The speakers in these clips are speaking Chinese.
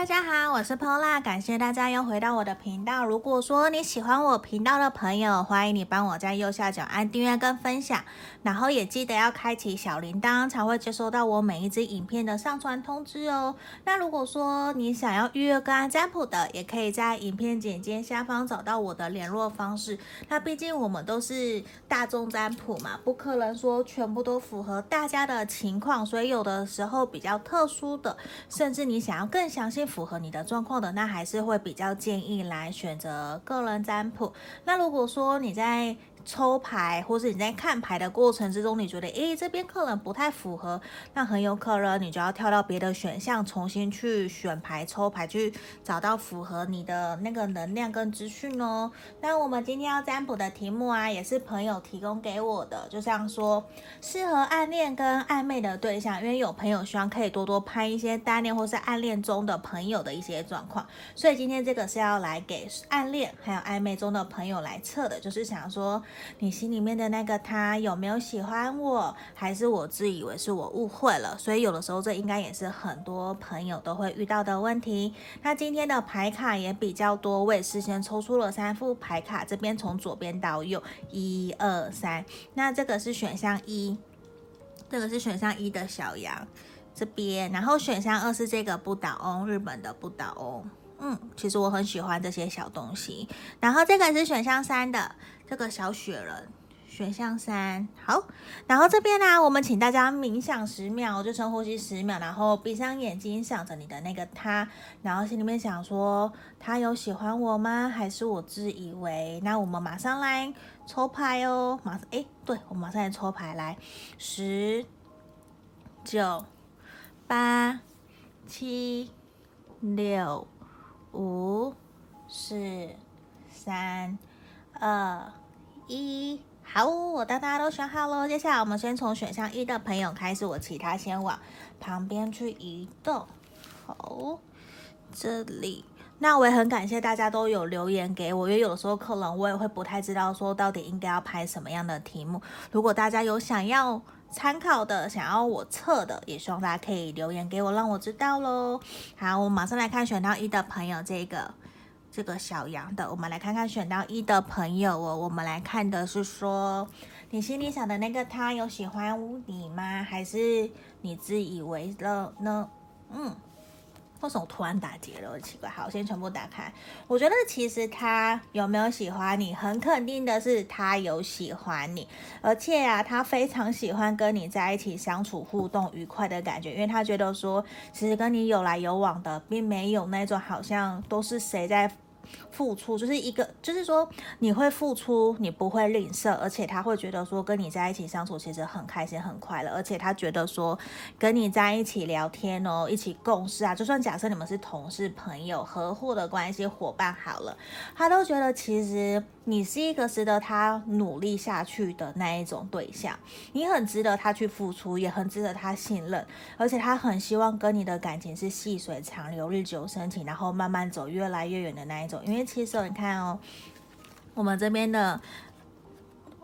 大家好，我是 Pola，感谢大家又回到我的频道。如果说你喜欢我频道的朋友，欢迎你帮我在右下角按订阅跟分享，然后也记得要开启小铃铛，才会接收到我每一支影片的上传通知哦。那如果说你想要预约个案占卜的，也可以在影片简介下方找到我的联络方式。那毕竟我们都是大众占卜嘛，不可能说全部都符合大家的情况，所以有的时候比较特殊的，甚至你想要更详细。符合你的状况的，那还是会比较建议来选择个人占卜。那如果说你在抽牌，或是你在看牌的过程之中，你觉得诶，这边可能不太符合，那很有可能你就要跳到别的选项，重新去选牌抽牌，去找到符合你的那个能量跟资讯哦。那我们今天要占卜的题目啊，也是朋友提供给我的，就像说适合暗恋跟暧昧的对象，因为有朋友希望可以多多拍一些单恋或是暗恋中的朋友的一些状况，所以今天这个是要来给暗恋还有暧昧中的朋友来测的，就是想说。你心里面的那个他有没有喜欢我，还是我自以为是我误会了？所以有的时候这应该也是很多朋友都会遇到的问题。那今天的牌卡也比较多，我也事先抽出了三副牌卡，这边从左边到右，一二三。那这个是选项一，这个是选项一的小羊这边，然后选项二是这个不倒翁，日本的不倒翁。嗯，其实我很喜欢这些小东西。然后这个是选项三的这个小雪人，选项三。好，然后这边呢、我们请大家冥想十秒，就深呼吸十秒，然后闭上眼睛，想着你的那个他，然后心里面想说，他有喜欢我吗？还是我自以为？那我们马上来抽牌哦，马上，哎，对，我们马上来抽牌，来，十、九、八、七、六。五、四、三、二、一，好，我大家都选好了。接下来我们先从选项一的朋友开始，我其他先往旁边去移动。好，这里，那我也很感谢大家都有留言给我，因为有的时候可能我也会不太知道说到底应该要拍什么样的题目。如果大家有想要参考的，想要我测的，也希望大家可以留言给我，让我知道喽。好，我马上来看选到一的朋友，这个这个小羊的，我们来看看选到一的朋友哦。我们来看的是说，你心里想的那个他有喜欢你吗？还是你自以为了呢？嗯。为什么突然打结了？很奇怪。好，先全部打开。我觉得其实他有没有喜欢你，很肯定的是他有喜欢你，而且啊，他非常喜欢跟你在一起相处、互动愉快的感觉，因为他觉得说，其实跟你有来有往的，并没有那种好像都是谁在。付出就是一个，就是说你会付出，你不会吝啬，而且他会觉得说跟你在一起相处其实很开心、很快乐，而且他觉得说跟你在一起聊天哦，一起共事啊，就算假设你们是同事、朋友、合伙的关系、伙伴好了，他都觉得其实你是一个值得他努力下去的那一种对象，你很值得他去付出，也很值得他信任，而且他很希望跟你的感情是细水长流、日久生情，然后慢慢走越来越远的那一种。因为其实你看哦，我们这边的。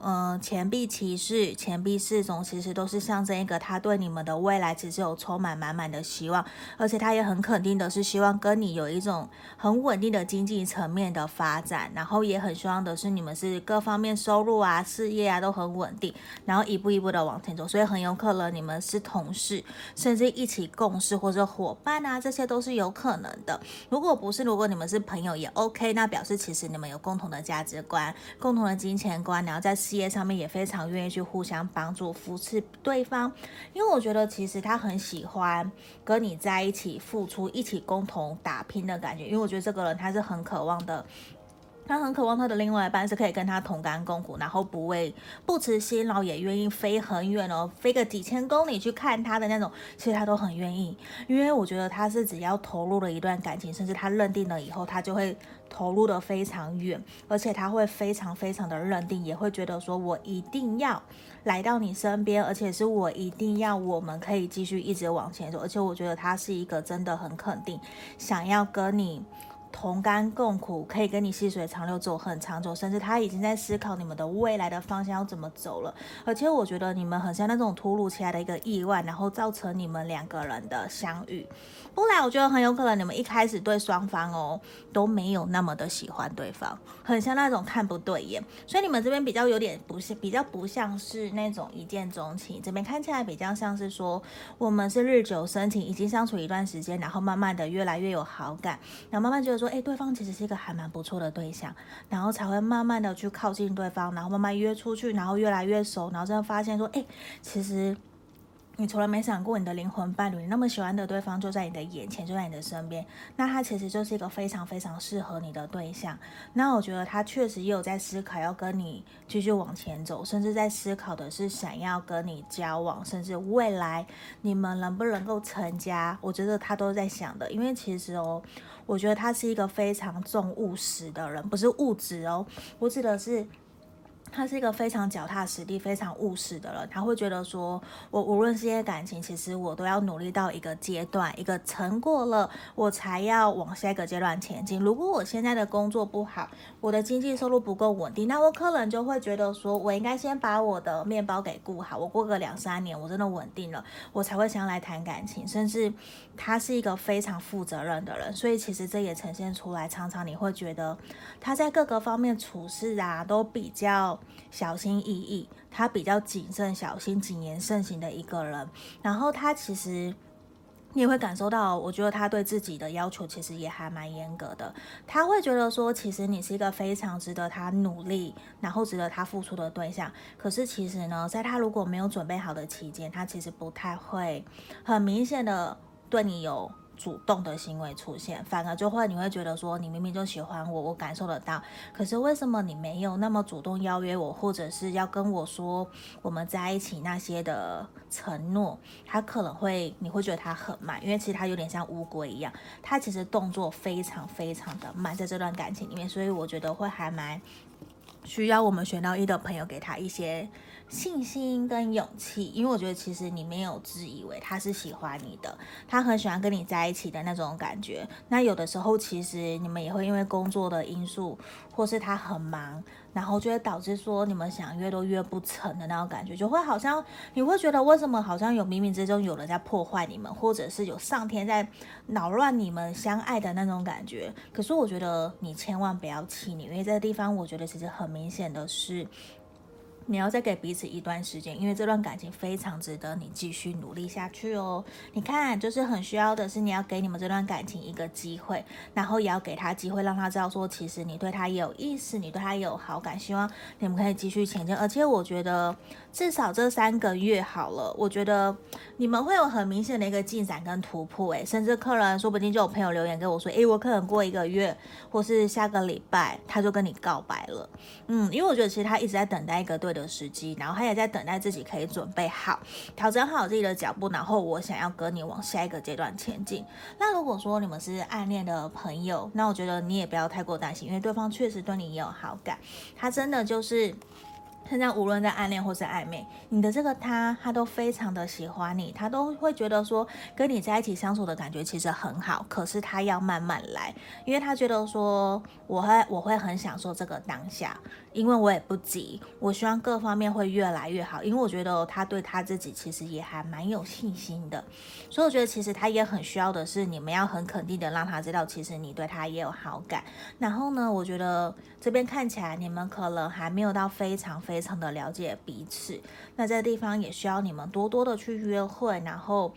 嗯，钱币骑士、钱币侍从其实都是象征一个他对你们的未来其实有充满满满的希望，而且他也很肯定的是希望跟你有一种很稳定的经济层面的发展，然后也很希望的是你们是各方面收入啊、事业啊都很稳定，然后一步一步的往前走，所以很有可能你们是同事，甚至一起共事或者伙伴啊，这些都是有可能的。如果不是，如果你们是朋友也 OK，那表示其实你们有共同的价值观、共同的金钱观，然后在。事业上面也非常愿意去互相帮助、扶持对方，因为我觉得其实他很喜欢跟你在一起付出、一起共同打拼的感觉。因为我觉得这个人他是很渴望的，他很渴望他的另外一半是可以跟他同甘共苦，然后不为不辞辛劳，也愿意飞很远哦，飞个几千公里去看他的那种，其实他都很愿意。因为我觉得他是只要投入了一段感情，甚至他认定了以后，他就会。投入的非常远，而且他会非常非常的认定，也会觉得说，我一定要来到你身边，而且是我一定要，我们可以继续一直往前走。而且我觉得他是一个真的很肯定，想要跟你同甘共苦，可以跟你细水长流走很长久，甚至他已经在思考你们的未来的方向要怎么走了。而且我觉得你们很像那种突如其来的一个意外，然后造成你们两个人的相遇。不然，我觉得很有可能你们一开始对双方哦都没有那么的喜欢对方，很像那种看不对眼。所以你们这边比较有点不是比较不像是那种一见钟情，这边看起来比较像是说我们是日久生情，已经相处一段时间，然后慢慢的越来越有好感，然后慢慢觉得说，哎，对方其实是一个还蛮不错的对象，然后才会慢慢的去靠近对方，然后慢慢约出去，然后越来越熟，然后真的发现说，哎，其实。你从来没想过，你的灵魂伴侣，你那么喜欢的对方就在你的眼前，就在你的身边，那他其实就是一个非常非常适合你的对象。那我觉得他确实也有在思考要跟你继续往前走，甚至在思考的是想要跟你交往，甚至未来你们能不能够成家，我觉得他都在想的。因为其实哦，我觉得他是一个非常重务实的人，不是物质哦，我指的是。他是一个非常脚踏实地、非常务实的人。他会觉得说，我无论是些感情，其实我都要努力到一个阶段、一个成过了，我才要往下一个阶段前进。如果我现在的工作不好，我的经济收入不够稳定，那我可能就会觉得说，我应该先把我的面包给顾好。我过个两三年，我真的稳定了，我才会想来谈感情。甚至他是一个非常负责任的人，所以其实这也呈现出来，常常你会觉得他在各个方面处事啊，都比较。小心翼翼，他比较谨慎小心、谨言慎行的一个人。然后他其实你也会感受到，我觉得他对自己的要求其实也还蛮严格的。他会觉得说，其实你是一个非常值得他努力，然后值得他付出的对象。可是其实呢，在他如果没有准备好的期间，他其实不太会很明显的对你有。主动的行为出现，反而就会你会觉得说，你明明就喜欢我，我感受得到，可是为什么你没有那么主动邀约我，或者是要跟我说我们在一起那些的承诺？他可能会你会觉得他很慢，因为其实他有点像乌龟一样，他其实动作非常非常的慢，在这段感情里面，所以我觉得会还蛮需要我们选到一的朋友给他一些。信心跟勇气，因为我觉得其实你没有自以为他是喜欢你的，他很喜欢跟你在一起的那种感觉。那有的时候其实你们也会因为工作的因素，或是他很忙，然后就会导致说你们想约都约不成的那种感觉，就会好像你会觉得为什么好像有冥冥之中有人在破坏你们，或者是有上天在扰乱你们相爱的那种感觉。可是我觉得你千万不要气你，因为这个地方我觉得其实很明显的是。你要再给彼此一段时间，因为这段感情非常值得你继续努力下去哦。你看，就是很需要的是你要给你们这段感情一个机会，然后也要给他机会，让他知道说，其实你对他也有意思，你对他也有好感，希望你们可以继续前进。而且我觉得至少这三个月好了，我觉得你们会有很明显的一个进展跟突破。诶，甚至客人说不定就有朋友留言跟我说，诶，我可能过一个月或是下个礼拜他就跟你告白了。嗯，因为我觉得其实他一直在等待一个对的时机，然后他也在等待自己可以准备好，调整好自己的脚步，然后我想要跟你往下一个阶段前进。那如果说你们是暗恋的朋友，那我觉得你也不要太过担心，因为对方确实对你也有好感，他真的就是。现在无论在暗恋或是暧昧，你的这个他，他都非常的喜欢你，他都会觉得说跟你在一起相处的感觉其实很好。可是他要慢慢来，因为他觉得说我会我会很享受这个当下，因为我也不急，我希望各方面会越来越好。因为我觉得他对他自己其实也还蛮有信心的，所以我觉得其实他也很需要的是你们要很肯定的让他知道，其实你对他也有好感。然后呢，我觉得这边看起来你们可能还没有到非常非常。的了解彼此，那这个地方也需要你们多多的去约会，然后。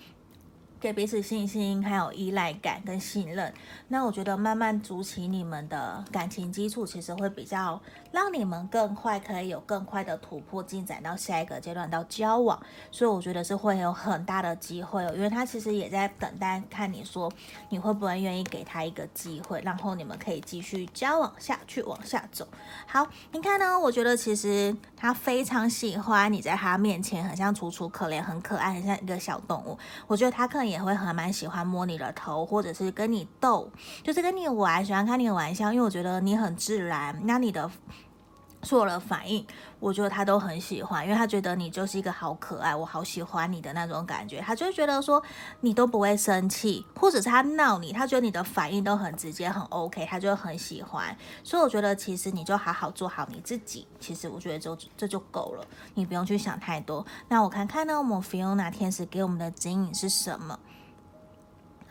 给彼此信心，还有依赖感跟信任。那我觉得慢慢筑起你们的感情基础，其实会比较让你们更快可以有更快的突破进展到下一个阶段到交往。所以我觉得是会有很大的机会哦，因为他其实也在等待看你说你会不会愿意给他一个机会，然后你们可以继续交往下去，往下走。好，你看呢？我觉得其实他非常喜欢你在他面前，很像楚楚可怜，很可爱，很像一个小动物。我觉得他可能。也会很蛮喜欢摸你的头，或者是跟你逗，就是跟你玩，喜欢开你的玩笑，因为我觉得你很自然，那你的做了反应，我觉得他都很喜欢，因为他觉得你就是一个好可爱，我好喜欢你的那种感觉。他就会觉得说你都不会生气，或者是他闹你，他觉得你的反应都很直接，很 OK，他就很喜欢。所以我觉得其实你就好好做好你自己，其实我觉得就这就够了，你不用去想太多。那我看看呢，我们 Fiona 天使给我们的指引是什么？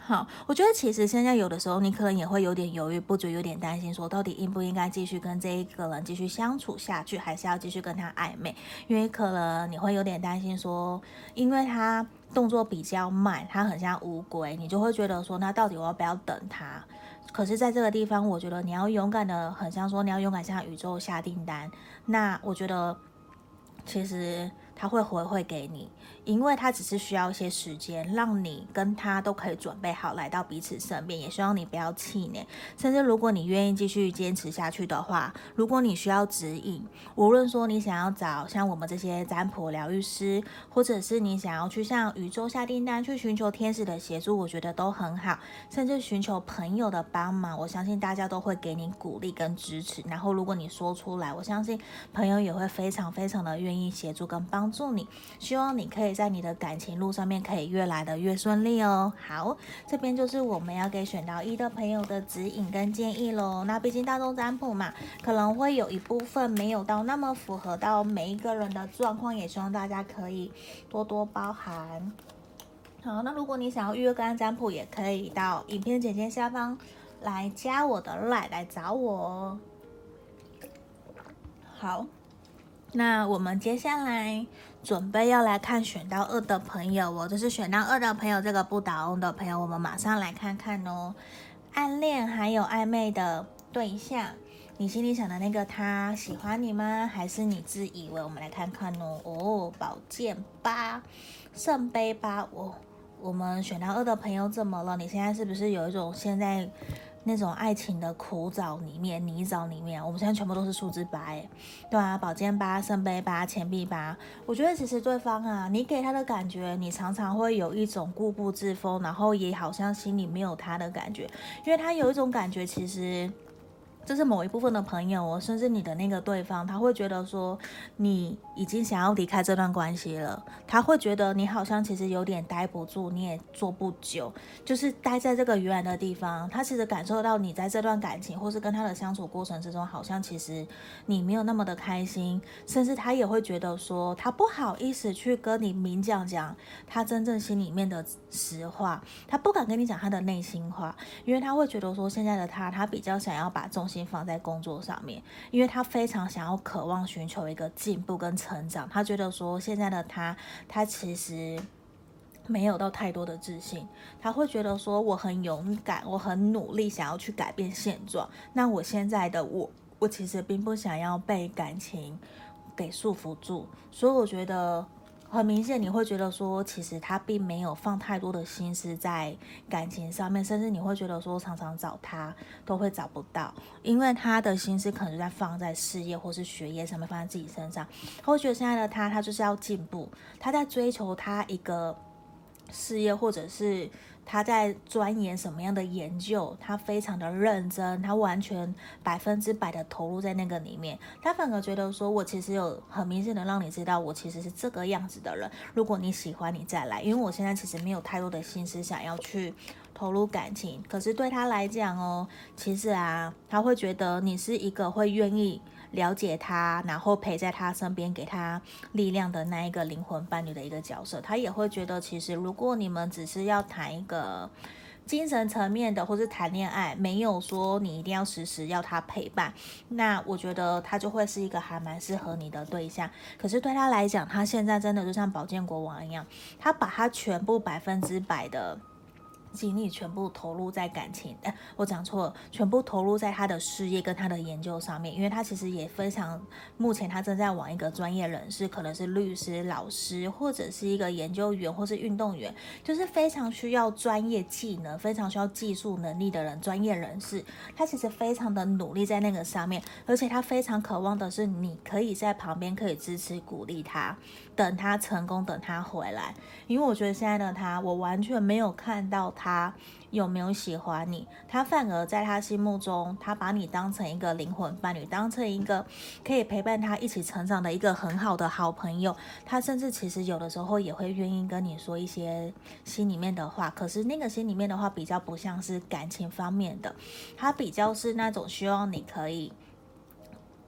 好，我觉得其实现在有的时候，你可能也会有点犹豫不决，有点担心，说到底应不应该继续跟这一个人继续相处下去，还是要继续跟他暧昧？因为可能你会有点担心，说因为他动作比较慢，他很像乌龟，你就会觉得说，那到底我要不要等他？可是在这个地方，我觉得你要勇敢的，很像说你要勇敢向宇宙下订单。那我觉得其实。他会回馈给你，因为他只是需要一些时间，让你跟他都可以准备好来到彼此身边。也希望你不要气馁，甚至如果你愿意继续坚持下去的话，如果你需要指引，无论说你想要找像我们这些占卜疗愈师，或者是你想要去向宇宙下订单，去寻求天使的协助，我觉得都很好。甚至寻求朋友的帮忙，我相信大家都会给你鼓励跟支持。然后如果你说出来，我相信朋友也会非常非常的愿意协助跟帮。助你，希望你可以在你的感情路上面可以越来的越顺利哦。好，这边就是我们要给选到一的朋友的指引跟建议喽。那毕竟大众占卜嘛，可能会有一部分没有到那么符合到每一个人的状况，也希望大家可以多多包涵。好，那如果你想要预约个案占卜，也可以到影片简介下方来加我的 LINE 来找我。好。那我们接下来准备要来看选到二的朋友哦，就是选到二的朋友，这个不倒翁的朋友，我们马上来看看哦。暗恋还有暧昧的对象，你心里想的那个他喜欢你吗？还是你自以为？我们来看看哦。哦，宝剑八，圣杯八，我我们选到二的朋友怎么了？你现在是不是有一种现在？那种爱情的苦沼里面、泥沼里面，我们现在全部都是数字八，哎，对啊，宝剑八、圣杯八、钱币八。我觉得其实对方啊，你给他的感觉，你常常会有一种固步自封，然后也好像心里没有他的感觉，因为他有一种感觉，其实。这是某一部分的朋友哦，甚至你的那个对方，他会觉得说你已经想要离开这段关系了。他会觉得你好像其实有点待不住，你也坐不久，就是待在这个远远的地方。他其实感受到你在这段感情或是跟他的相处过程之中，好像其实你没有那么的开心，甚至他也会觉得说他不好意思去跟你明讲讲他真正心里面的实话，他不敢跟你讲他的内心话，因为他会觉得说现在的他，他比较想要把重心。放在工作上面，因为他非常想要、渴望寻求一个进步跟成长。他觉得说，现在的他，他其实没有到太多的自信。他会觉得说，我很勇敢，我很努力，想要去改变现状。那我现在的我，我其实并不想要被感情给束缚住。所以我觉得。很明显，你会觉得说，其实他并没有放太多的心思在感情上面，甚至你会觉得说，常常找他都会找不到，因为他的心思可能就在放在事业或是学业上面，放在自己身上。他会觉得现在的他，他就是要进步，他在追求他一个事业，或者是。他在钻研什么样的研究？他非常的认真，他完全百分之百的投入在那个里面。他反而觉得说，我其实有很明显的让你知道，我其实是这个样子的人。如果你喜欢，你再来，因为我现在其实没有太多的心思想要去投入感情。可是对他来讲哦，其实啊，他会觉得你是一个会愿意。了解他，然后陪在他身边，给他力量的那一个灵魂伴侣的一个角色，他也会觉得，其实如果你们只是要谈一个精神层面的，或是谈恋爱，没有说你一定要时时要他陪伴，那我觉得他就会是一个还蛮适合你的对象。可是对他来讲，他现在真的就像宝剑国王一样，他把他全部百分之百的。精力全部投入在感情，哎，我讲错了，全部投入在他的事业跟他的研究上面，因为他其实也非常，目前他正在往一个专业人士，可能是律师、老师，或者是一个研究员，或是运动员，就是非常需要专业技能、非常需要技术能力的人，专业人士。他其实非常的努力在那个上面，而且他非常渴望的是你可以在旁边可以支持鼓励他。等他成功，等他回来。因为我觉得现在的他，我完全没有看到他有没有喜欢你，他反而在他心目中，他把你当成一个灵魂伴侣，当成一个可以陪伴他一起成长的一个很好的好朋友。他甚至其实有的时候也会愿意跟你说一些心里面的话，可是那个心里面的话比较不像是感情方面的，他比较是那种希望你可以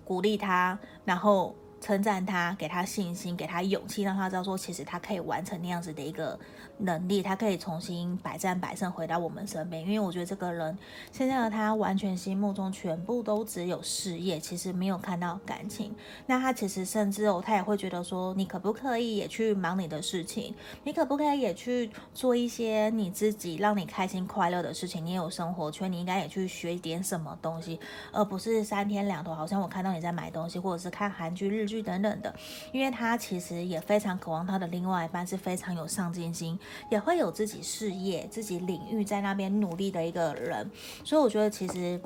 鼓励他，然后。称赞他，给他信心，给他勇气，让他知道说，其实他可以完成那样子的一个能力，他可以重新百战百胜回到我们身边。因为我觉得这个人现在的他，完全心目中全部都只有事业，其实没有看到感情。那他其实甚至哦，他也会觉得说，你可不可以也去忙你的事情？你可不可以也去做一些你自己让你开心快乐的事情？你也有生活圈，你应该也去学一点什么东西，而不是三天两头，好像我看到你在买东西，或者是看韩剧日。剧等等的，因为他其实也非常渴望他的另外一半是非常有上进心，也会有自己事业、自己领域在那边努力的一个人。所以我觉得，其实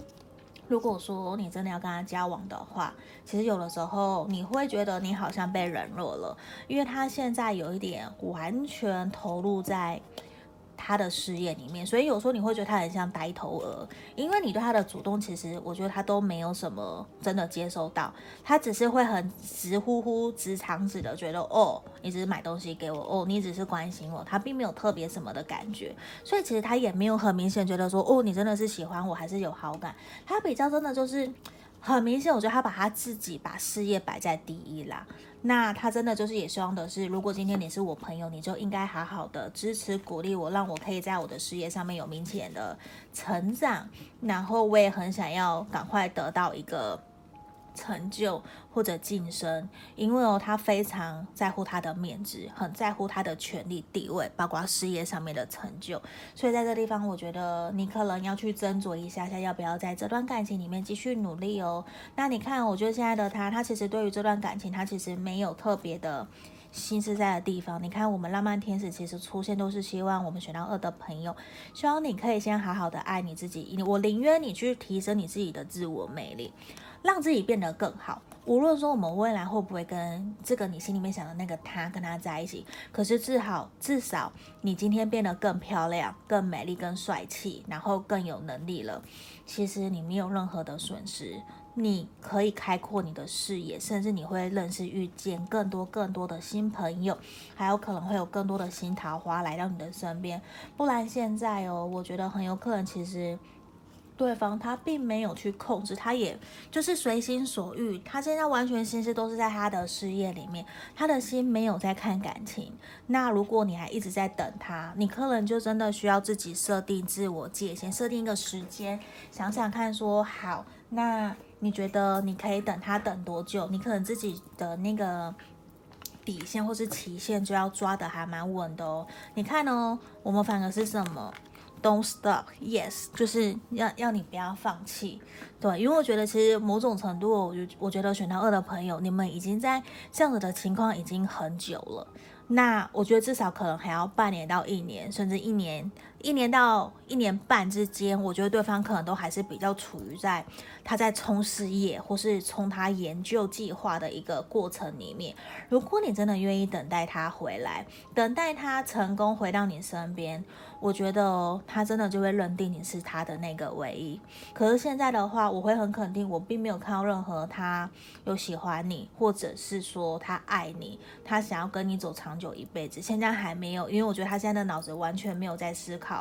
如果说你真的要跟他交往的话，其实有的时候你会觉得你好像被冷落了，因为他现在有一点完全投入在。他的事业里面，所以有时候你会觉得他很像呆头鹅，因为你对他的主动，其实我觉得他都没有什么真的接收到，他只是会很直呼呼、直肠子的觉得，哦，你只是买东西给我，哦，你只是关心我，他并没有特别什么的感觉，所以其实他也没有很明显觉得说，哦，你真的是喜欢我，还是有好感，他比较真的就是。很明显，我觉得他把他自己把事业摆在第一啦。那他真的就是也希望的是，如果今天你是我朋友，你就应该好好的支持鼓励我，让我可以在我的事业上面有明显的成长。然后我也很想要赶快得到一个。成就或者晋升，因为哦，他非常在乎他的面子，很在乎他的权力地位，包括事业上面的成就。所以在这地方，我觉得你可能要去斟酌一下下，要不要在这段感情里面继续努力哦。那你看，我觉得现在的他，他其实对于这段感情，他其实没有特别的心思在的地方。你看，我们浪漫天使其实出现都是希望我们选到二的朋友，希望你可以先好好的爱你自己。我宁愿你去提升你自己的自我魅力。让自己变得更好。无论说我们未来会不会跟这个你心里面想的那个他跟他在一起，可是至少至少你今天变得更漂亮、更美丽、更帅气，然后更有能力了。其实你没有任何的损失，你可以开阔你的视野，甚至你会认识、遇见更多更多的新朋友，还有可能会有更多的新桃花来到你的身边。不然现在哦，我觉得很有可能其实。对方他并没有去控制，他也就是随心所欲。他现在完全心思都是在他的事业里面，他的心没有在看感情。那如果你还一直在等他，你可能就真的需要自己设定自我界限，设定一个时间，想想看说好，那你觉得你可以等他等多久？你可能自己的那个底线或是期限就要抓得还蛮稳的哦。你看哦，我们反而是什么？Don't stop, yes，就是要要你不要放弃，对，因为我觉得其实某种程度，我觉我觉得选到二的朋友，你们已经在这样子的情况已经很久了。那我觉得至少可能还要半年到一年，甚至一年，一年到一年半之间，我觉得对方可能都还是比较处于在他在冲事业或是冲他研究计划的一个过程里面。如果你真的愿意等待他回来，等待他成功回到你身边，我觉得，他真的就会认定你是他的那个唯一。可是现在的话，我会很肯定，我并没有看到任何他有喜欢你，或者是说他爱你，他想要跟你走长久一辈子。现在还没有，因为我觉得他现在的脑子完全没有在思考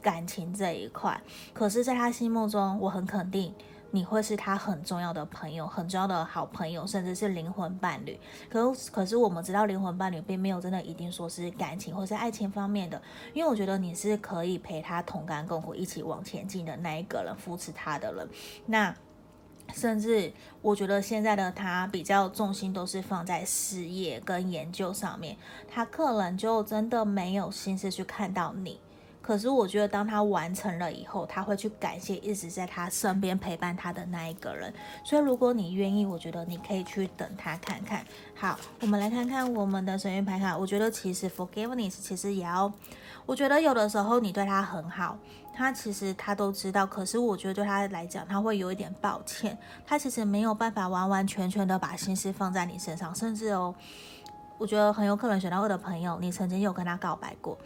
感情这一块。可是，在他心目中，我很肯定。你会是他很重要的朋友，很重要的好朋友，甚至是灵魂伴侣。可可是我们知道，灵魂伴侣并没有真的一定说是感情或是爱情方面的。因为我觉得你是可以陪他同甘共苦，一起往前进的那一个人，扶持他的人。那甚至我觉得现在的他比较重心都是放在事业跟研究上面，他可能就真的没有心思去看到你。可是我觉得，当他完成了以后，他会去感谢一直在他身边陪伴他的那一个人。所以，如果你愿意，我觉得你可以去等他看看。好，我们来看看我们的神諭牌卡。我觉得其实 forgiveness 其实也要，我觉得有的时候你对他很好，他其实他都知道。可是我觉得对他来讲，他会有一点抱歉。他其实没有办法完完全全的把心思放在你身上，甚至哦。我觉得很有可能选到二的朋友，你曾经有跟他告白过。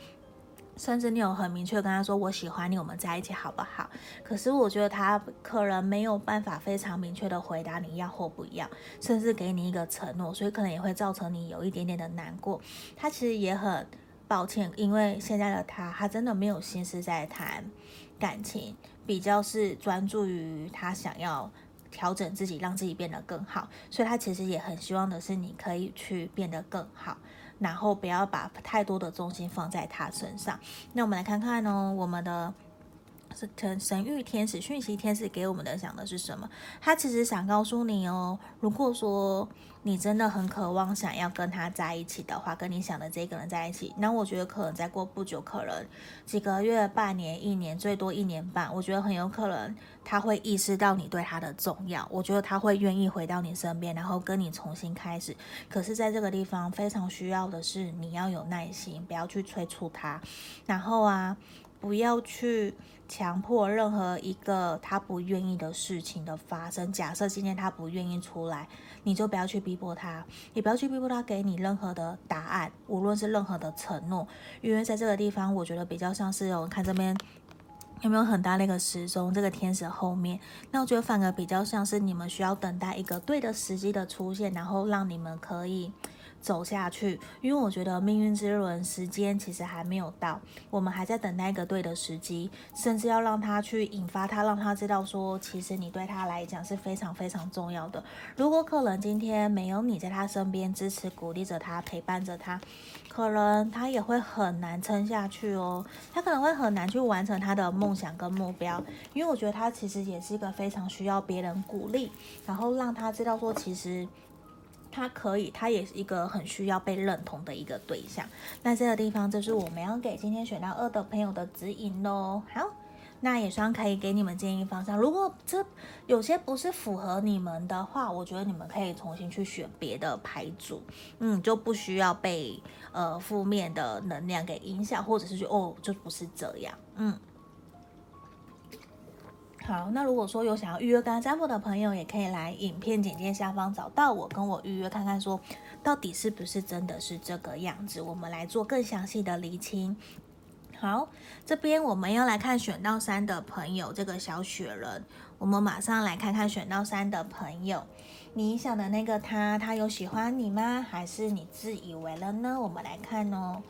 甚至你有很明确跟他说我喜欢你，我们在一起好不好？可是我觉得他可能没有办法非常明确的回答你要或不要，甚至给你一个承诺，所以可能也会造成你有一点点的难过。他其实也很抱歉，因为现在的他，他真的没有心思在谈感情，比较是专注于他想要调整自己，让自己变得更好。所以他其实也很希望的是你可以去变得更好。然后不要把太多的重心放在他身上。那我们来看看呢，我们的神神諭天使讯息天使给我们的讲的是什么？他其实想告诉你哦，如果说你真的很渴望想要跟他在一起的话，跟你想的这个人在一起，那我觉得可能再过不久，可能几个月、半年、一年，最多一年半，我觉得很有可能他会意识到你对他的重要。我觉得他会愿意回到你身边，然后跟你重新开始。可是，在这个地方非常需要的是你要有耐心，不要去催促他，然后啊，不要去。强迫任何一个他不愿意的事情的发生。假设今天他不愿意出来，你就不要去逼迫他，也不要去逼迫他给你任何的答案，无论是任何的承诺。因为在这个地方，我觉得比较像是有看这边有没有很大的一个时钟，这个天使后面，那我觉得反而比较像是你们需要等待一个对的时机的出现，然后让你们可以。走下去，因为我觉得命运之轮时间其实还没有到，我们还在等待一个对的时机，甚至要让他去引发他，让他知道说，其实你对他来讲是非常非常重要的。如果可能今天没有你在他身边支持、鼓励着他、陪伴着他，可能他也会很难撑下去哦。他可能会很难去完成他的梦想跟目标，因为我觉得他其实也是一个非常需要别人鼓励，然后让他知道说，其实。他可以，他也是一个很需要被认同的一个对象。那这个地方就是我们要给今天选到二的朋友的指引喽。好，那也算可以给你们建议方向。如果这有些不是符合你们的话，我觉得你们可以重新去选别的牌组，嗯，就不需要被呃负面的能量给影响，或者是就哦，就不是这样，嗯。好，那如果说有想要预约跟占卜的朋友，也可以来影片简介下方找到我，跟我预约看看，说到底是不是真的是这个样子，我们来做更详细的厘清。好，这边我们要来看选到三的朋友，这个小雪人，我们马上来看看选到三的朋友，你想的那个他，他有喜欢你吗？还是你自以为了呢？我们来看哦。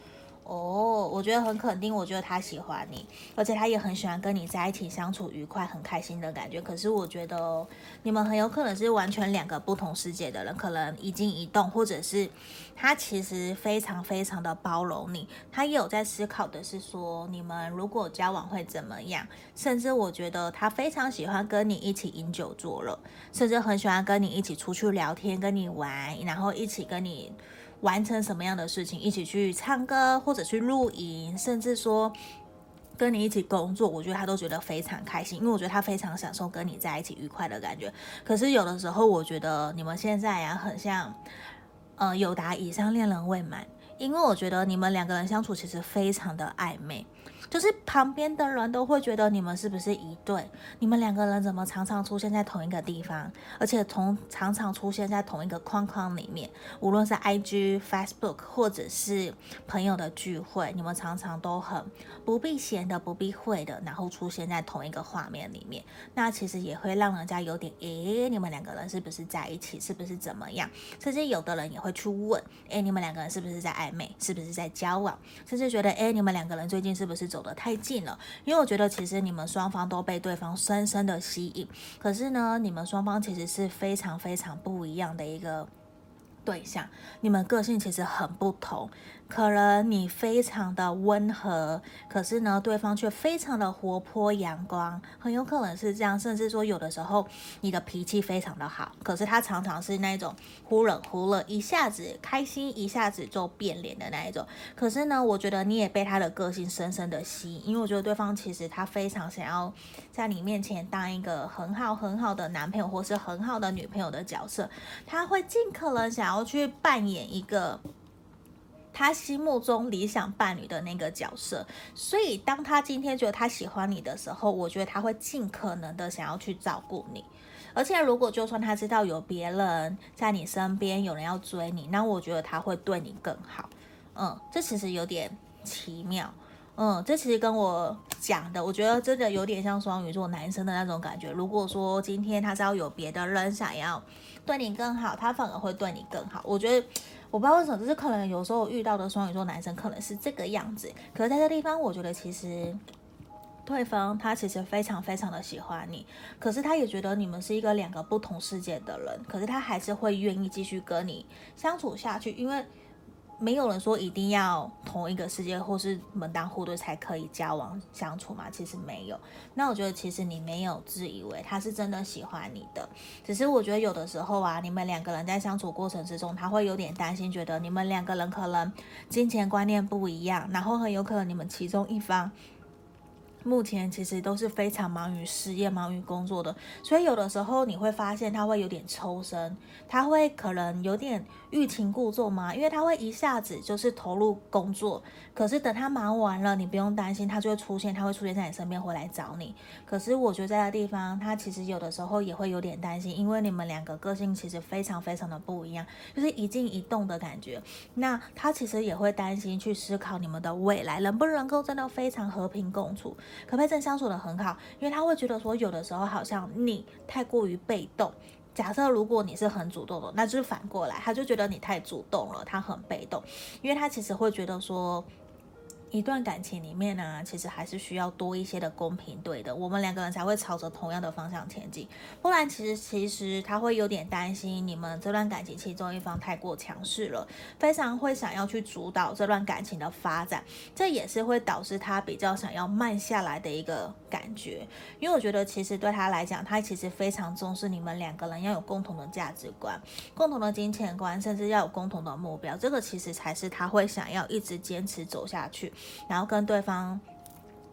哦，我觉得很肯定，我觉得他喜欢你，而且他也很喜欢跟你在一起相处愉快、很开心的感觉。可是我觉得你们很有可能是完全两个不同世界的人，可能一静一动，或者是他其实非常非常的包容你，他也有在思考的是说你们如果交往会怎么样，甚至我觉得他非常喜欢跟你一起饮酒作乐，甚至很喜欢跟你一起出去聊天、跟你玩，然后一起跟你。完成什么样的事情，一起去唱歌或者去露营，甚至说跟你一起工作，我觉得他都觉得非常开心，因为我觉得他非常享受跟你在一起愉快的感觉。可是有的时候，我觉得你们现在呀，很像，呃，有达以上恋人未满，因为我觉得你们两个人相处其实非常的暧昧。就是旁边的人都会觉得你们是不是一对？你们两个人怎么常常出现在同一个地方，而且同常常出现在同一个框框里面？无论是 IG、Facebook 或者是朋友的聚会，你们常常都很不避嫌的、不避讳的，然后出现在同一个画面里面。那其实也会让人家有点诶，你们两个人是不是在一起？是不是怎么样？甚至有的人也会去问，诶，你们两个人是不是在暧昧？是不是在交往？甚至觉得，诶，你们两个人最近是不是走得太近了，因为我觉得其实你们双方都被对方深深的吸引，可是呢，你们双方其实是非常非常不一样的一个对象，你们个性其实很不同。可能你非常的温和，可是呢，对方却非常的活泼阳光，很有可能是这样。甚至说，有的时候你的脾气非常的好，可是他常常是那种忽冷忽热，一下子开心，一下子就变脸的那一种。可是呢，我觉得你也被他的个性深深的吸引，因为我觉得对方其实他非常想要在你面前当一个很好很好的男朋友，或是很好的女朋友的角色，他会尽可能想要去扮演一个。他心目中理想伴侣的那个角色。所以当他今天觉得他喜欢你的时候，我觉得他会尽可能的想要去照顾你。而且如果就算他知道有别人在你身边，有人要追你，那我觉得他会对你更好。嗯，这其实有点奇妙。嗯，这其实跟我讲的，我觉得真的有点像双鱼座男生的那种感觉。如果说今天他知道有别的人想要对你更好，他反而会对你更好。我觉得我不知道为什么，就是可能有时候遇到的双鱼座男生可能是这个样子。可是在这地方，我觉得其实对方他其实非常非常的喜欢你，可是他也觉得你们是一个两个不同世界的人，可是他还是会愿意继续跟你相处下去，因为。没有人说一定要同一个世界或是门当户对才可以交往相处嘛？其实没有。那我觉得其实你没有自以为他是真的喜欢你的，只是我觉得有的时候啊，你们两个人在相处过程之中，他会有点担心，觉得你们两个人可能金钱观念不一样，然后很有可能你们其中一方。目前其实都是非常忙于事业、忙于工作的，所以有的时候你会发现他会有点抽身，他会可能有点欲擒故纵嘛，因为他会一下子就是投入工作，可是等他忙完了，你不用担心，他就会出现，他会出现在你身边，回来找你。可是我觉得在这地方，他其实有的时候也会有点担心，因为你们两个个性其实非常非常的不一样，就是一静一动的感觉。那他其实也会担心去思考你们的未来能不能够真的非常和平共处。可不可以真相处得很好？因为他会觉得说，有的时候好像你太过于被动。假设如果你是很主动的，那就是反过来，他就觉得你太主动了，他很被动，因为他其实会觉得说。一段感情里面呢、其实还是需要多一些的公平对的，我们两个人才会朝着同样的方向前进。不然，其实其实他会有点担心你们这段感情其中一方太过强势了，非常会想要去主导这段感情的发展，这也是会导致他比较想要慢下来的一个感觉。因为我觉得其实对他来讲，他其实非常重视你们两个人要有共同的价值观、共同的金钱观，甚至要有共同的目标。这个其实才是他会想要一直坚持走下去。然后跟对方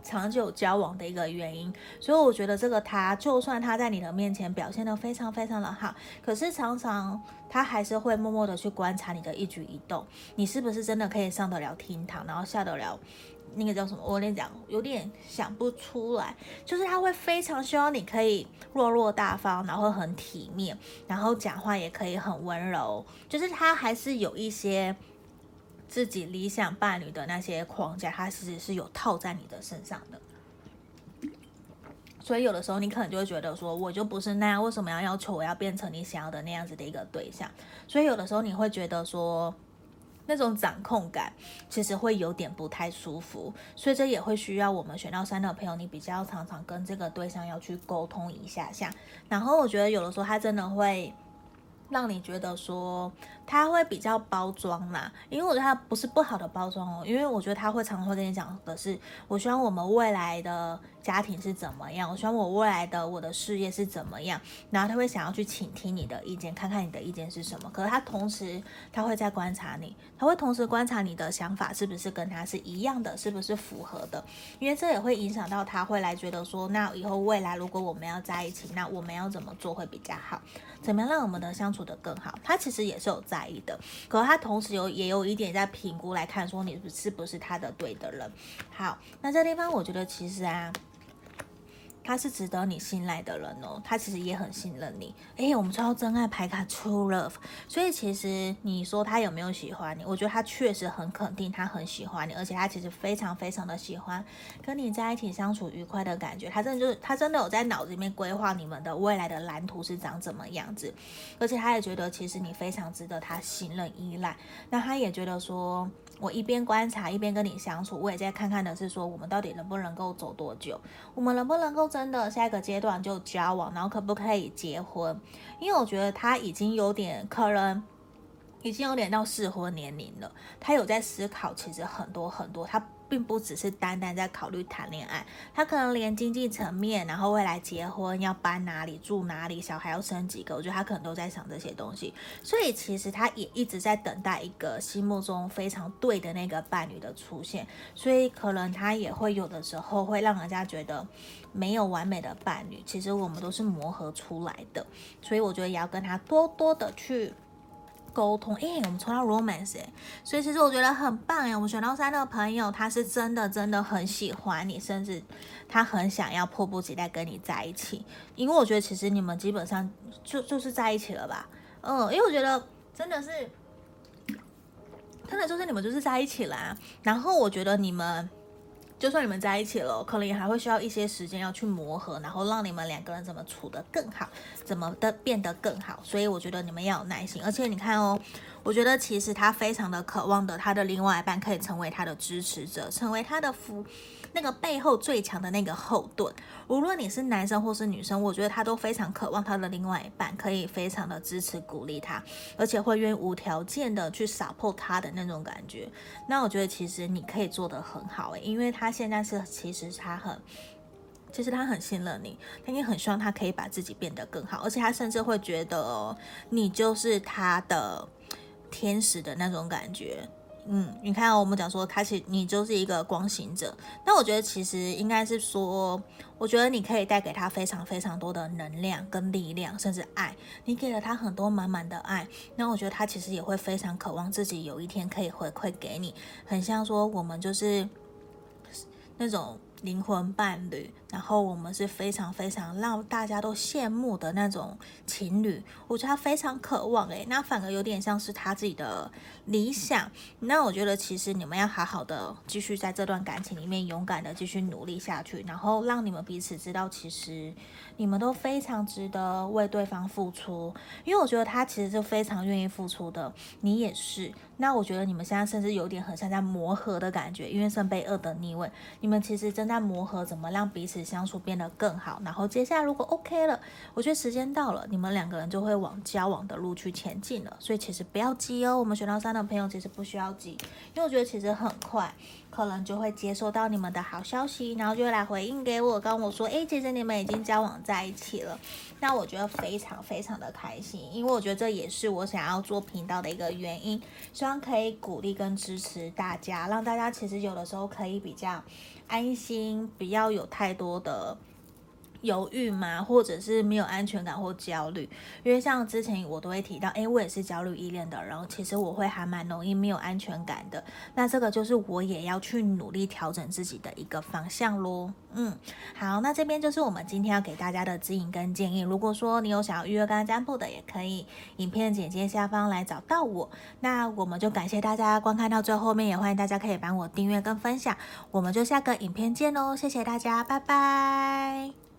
长久交往的一个原因，所以我觉得这个他，就算他在你的面前表现得非常非常的好，可是常常他还是会默默的去观察你的一举一动，你是不是真的可以上得了厅堂，然后下得了那个叫什么？我跟你讲，有点想不出来，就是他会非常希望你可以落落大方，然后很体面，然后讲话也可以很温柔，就是他还是有一些。自己理想伴侣的那些框架，它其实是有套在你的身上的，所以有的时候你可能就会觉得说，我就不是那样，为什么要要求我要变成你想要的那样子的一个对象？所以有的时候你会觉得说，那种掌控感其实会有点不太舒服，所以这也会需要我们选到三的朋友，你比较常常跟这个对象要去沟通一下下。然后我觉得有的时候他真的会。让你觉得说他会比较包装啦，因为我觉得他不是不好的包装哦，因为我觉得他会常常会跟你讲的是，我希望我们未来的家庭是怎么样，我希望我未来的我的事业是怎么样，然后他会想要去倾听你的意见，看看你的意见是什么。可是他同时他会在观察你，他会同时观察你的想法是不是跟他是一样的，是不是符合的，因为这也会影响到他会来觉得说，那以后未来如果我们要在一起，那我们要怎么做会比较好？怎么样让我们的相处的更好？他其实也是有在意的，可他同时有也有一点在评估来看，说你是不是他的对的人。好，那这地方我觉得其实啊。他是值得你信赖的人哦，他其实也很信任你。诶，我们抽到真爱牌卡 True Love，所以其实你说他有没有喜欢你？我觉得他确实很肯定，他很喜欢你，而且他其实非常非常的喜欢跟你在一起相处愉快的感觉。他真的就是他真的有在脑子里面规划你们的未来的蓝图是长怎么样子，而且他也觉得其实你非常值得他信任依赖。那他也觉得说。我一边观察，一边跟你相处，我也在看看的是说，我们到底能不能够走多久？我们能不能够真的下一个阶段就交往，然后可不可以结婚？因为我觉得他已经有点可能，已经有点到适婚年龄了。他有在思考，其实很多很多，他。并不只是单单在考虑谈恋爱，他可能连经济层面，然后未来结婚要搬哪里住哪里，小孩要生几个，我觉得他可能都在想这些东西。所以其实他也一直在等待一个心目中非常对的那个伴侣的出现。所以可能他也会有的时候会让人家觉得没有完美的伴侣，其实我们都是磨合出来的。所以我觉得也要跟他多多的去。沟通。哎，我们抽到 romance，哎，所以其实我觉得很棒哎。我们选到三的朋友，他是真的真的很喜欢你，甚至他很想要迫不及待跟你在一起。因为我觉得其实你们基本上就就是在一起了吧。嗯，因为我觉得真的是，真的就是你们就是在一起啦。然后我觉得你们。就算你们在一起了，可能也还会需要一些时间要去磨合，然后让你们两个人怎么处得更好，怎么的变得更好。所以我觉得你们要有耐心，而且你看哦，我觉得其实他非常的渴望的，他的另外一半可以成为他的支持者，成为他的夫。那个背后最强的那个后盾，无论你是男生或是女生，我觉得他都非常渴望他的另外一半可以非常的支持鼓励他，而且会愿意无条件的去撒泼他的那种感觉。那我觉得其实你可以做得很好诶，因为他现在是其实他很，其实他很信任你，他也很希望他可以把自己变得更好，而且他甚至会觉得，你就是他的天使的那种感觉。嗯，你看，我们讲说，开启你就是一个光行者。那我觉得其实应该是说，我觉得你可以带给他非常非常多的能量跟力量，甚至爱。你给了他很多满满的爱，那我觉得他其实也会非常渴望自己有一天可以回馈给你。很像说，我们就是那种。灵魂伴侣，然后我们是非常非常让大家都羡慕的那种情侣，我觉得他非常渴望诶，那反而有点像是他自己的理想。那我觉得其实你们要好好的继续在这段感情里面勇敢的继续努力下去，然后让你们彼此知道，其实你们都非常值得为对方付出，因为我觉得他其实是非常愿意付出的，你也是。那我觉得你们现在甚至有点很像在磨合的感觉，因为圣杯二的逆位，你们其实正在磨合怎么让彼此相处变得更好。然后接下来如果 OK 了，我觉得时间到了，你们两个人就会往交往的路去前进了。所以其实不要急哦，我们选到三的朋友其实不需要急，因为我觉得其实很快。可能就会接收到你们的好消息，然后就来回应给我，跟我说，诶，其实你们已经交往在一起了。那我觉得非常非常的开心，因为我觉得这也是我想要做频道的一个原因，希望可以鼓励跟支持大家，让大家其实有的时候可以比较安心，不要有太多的。犹豫吗？或者是没有安全感或焦虑？因为像之前我都会提到，诶，我也是焦虑依恋的，然后其实我会还蛮容易没有安全感的。那这个就是我也要去努力调整自己的一个方向咯。嗯，好，那这边就是我们今天要给大家的指引跟建议。如果说你有想要预约跟占卜的，也可以影片简介下方来找到我。那我们就感谢大家观看到最后面，也欢迎大家可以帮我订阅跟分享。我们就下个影片见喽，谢谢大家，拜拜。